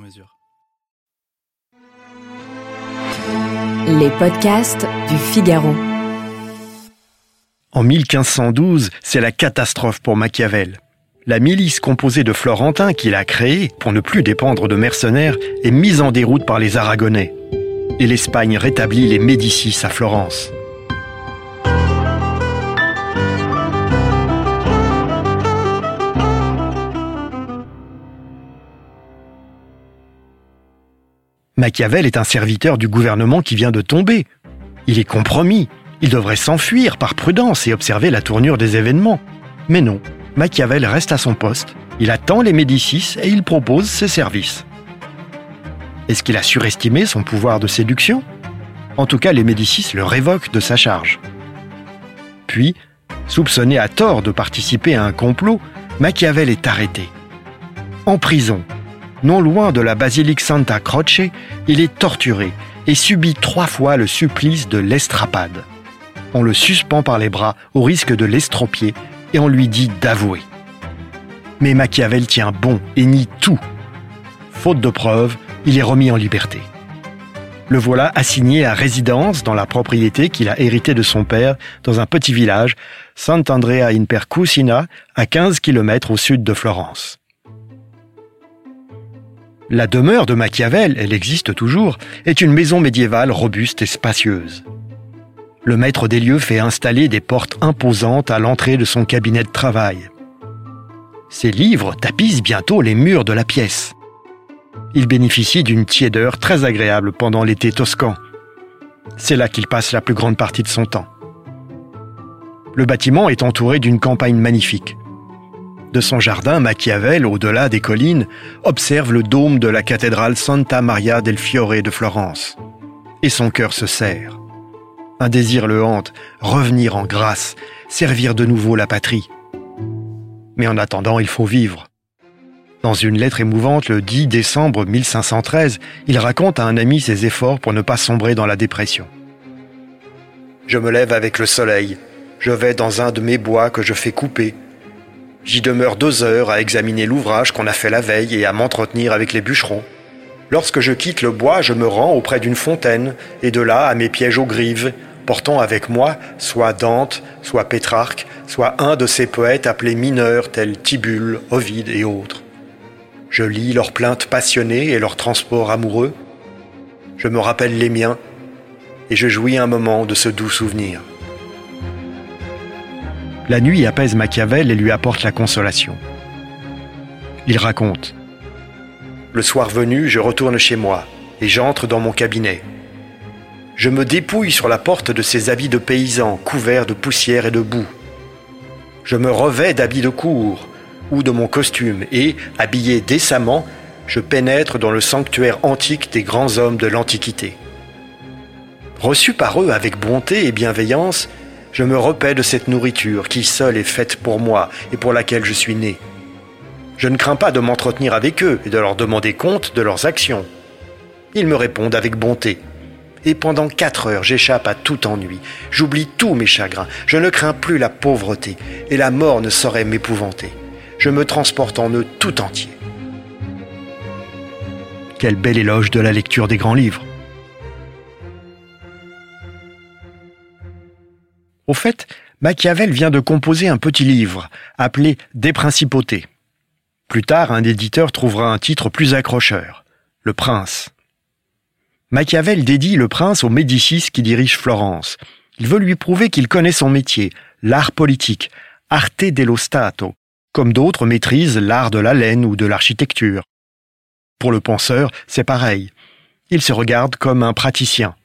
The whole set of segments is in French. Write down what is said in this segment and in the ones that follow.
mesure. Les podcasts du Figaro. En 1512, c'est la catastrophe pour Machiavel. La milice composée de Florentins qu'il a créée pour ne plus dépendre de mercenaires est mise en déroute par les Aragonais. Et l'Espagne rétablit les Médicis à Florence. Machiavel est un serviteur du gouvernement qui vient de tomber. Il est compromis. Il devrait s'enfuir par prudence et observer la tournure des événements. Mais non, Machiavel reste à son poste. Il attend les Médicis et il propose ses services. Est-ce qu'il a surestimé son pouvoir de séduction? En tout cas, les Médicis le révoquent de sa charge. Puis, soupçonné à tort de participer à un complot, Machiavel est arrêté. En prison, non loin de la basilique Santa Croce, il est torturé et subit trois fois le supplice de l'estrapade. On le suspend par les bras au risque de l'estropier et on lui dit d'avouer. Mais Machiavel tient bon et nie tout. Faute de preuves, il est remis en liberté. Le voilà assigné à résidence dans la propriété qu'il a héritée de son père dans un petit village, Sant'Andrea in Percusina, à 15 km au sud de Florence. La demeure de Machiavel, elle existe toujours, est une maison médiévale robuste et spacieuse. Le maître des lieux fait installer des portes imposantes à l'entrée de son cabinet de travail. Ses livres tapissent bientôt les murs de la pièce. Il bénéficie d'une tiédeur très agréable pendant l'été toscan. C'est là qu'il passe la plus grande partie de son temps. Le bâtiment est entouré d'une campagne magnifique. De son jardin, Machiavel, au-delà des collines, observe le dôme de la cathédrale Santa Maria del Fiore de Florence. Et son cœur se serre. Un désir le hante, revenir en grâce, servir de nouveau la patrie. Mais en attendant, il faut vivre. Dans une lettre émouvante le 10 décembre 1513, il raconte à un ami ses efforts pour ne pas sombrer dans la dépression. Je me lève avec le soleil, je vais dans un de mes bois que je fais couper, J'y demeure deux heures à examiner l'ouvrage qu'on a fait la veille et à m'entretenir avec les bûcherons. Lorsque je quitte le bois, je me rends auprès d'une fontaine, et de là à mes pièges aux grives, portant avec moi soit Dante, soit Pétrarque, soit un de ces poètes appelés mineurs tels Tibulle, Ovide et autres. Je lis leurs plaintes passionnées et leurs transports amoureux. Je me rappelle les miens, et je jouis un moment de ce doux souvenir. La nuit apaise Machiavel et lui apporte la consolation. Il raconte Le soir venu, je retourne chez moi et j'entre dans mon cabinet. Je me dépouille sur la porte de ces habits de paysan couverts de poussière et de boue. Je me revais d'habits de cour ou de mon costume et, habillé décemment, je pénètre dans le sanctuaire antique des grands hommes de l'Antiquité. Reçu par eux avec bonté et bienveillance, je me repais de cette nourriture qui seule est faite pour moi et pour laquelle je suis né. Je ne crains pas de m'entretenir avec eux et de leur demander compte de leurs actions. Ils me répondent avec bonté. Et pendant quatre heures, j'échappe à tout ennui. J'oublie tous mes chagrins. Je ne crains plus la pauvreté et la mort ne saurait m'épouvanter. Je me transporte en eux tout entier. Quel bel éloge de la lecture des grands livres. Au fait, Machiavel vient de composer un petit livre appelé Des principautés. Plus tard, un éditeur trouvera un titre plus accrocheur, Le Prince. Machiavel dédie le prince aux Médicis qui dirigent Florence. Il veut lui prouver qu'il connaît son métier, l'art politique, arte dello Stato, comme d'autres maîtrisent l'art de la laine ou de l'architecture. Pour le penseur, c'est pareil. Il se regarde comme un praticien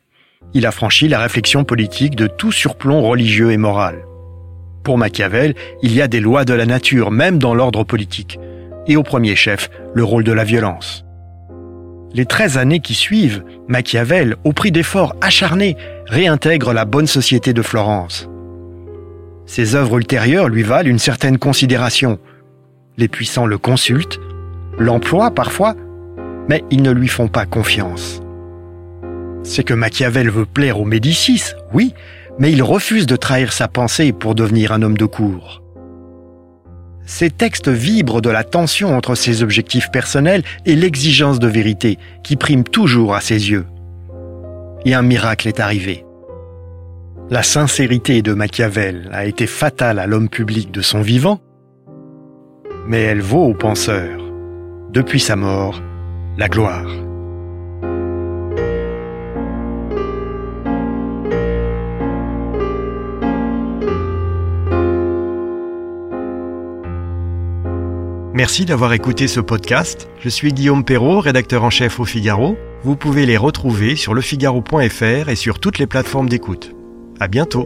il a franchi la réflexion politique de tout surplomb religieux et moral. Pour Machiavel, il y a des lois de la nature, même dans l'ordre politique, et au premier chef, le rôle de la violence. Les 13 années qui suivent, Machiavel, au prix d'efforts acharnés, réintègre la bonne société de Florence. Ses œuvres ultérieures lui valent une certaine considération. Les puissants le consultent, l'emploient parfois, mais ils ne lui font pas confiance. C'est que Machiavel veut plaire aux Médicis, oui, mais il refuse de trahir sa pensée pour devenir un homme de cour. Ces textes vibrent de la tension entre ses objectifs personnels et l'exigence de vérité qui prime toujours à ses yeux. Et un miracle est arrivé. La sincérité de Machiavel a été fatale à l'homme public de son vivant, mais elle vaut aux penseurs, depuis sa mort, la gloire. Merci d'avoir écouté ce podcast. Je suis Guillaume Perrault, rédacteur en chef au Figaro. Vous pouvez les retrouver sur lefigaro.fr et sur toutes les plateformes d'écoute. À bientôt.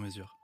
sur mesure.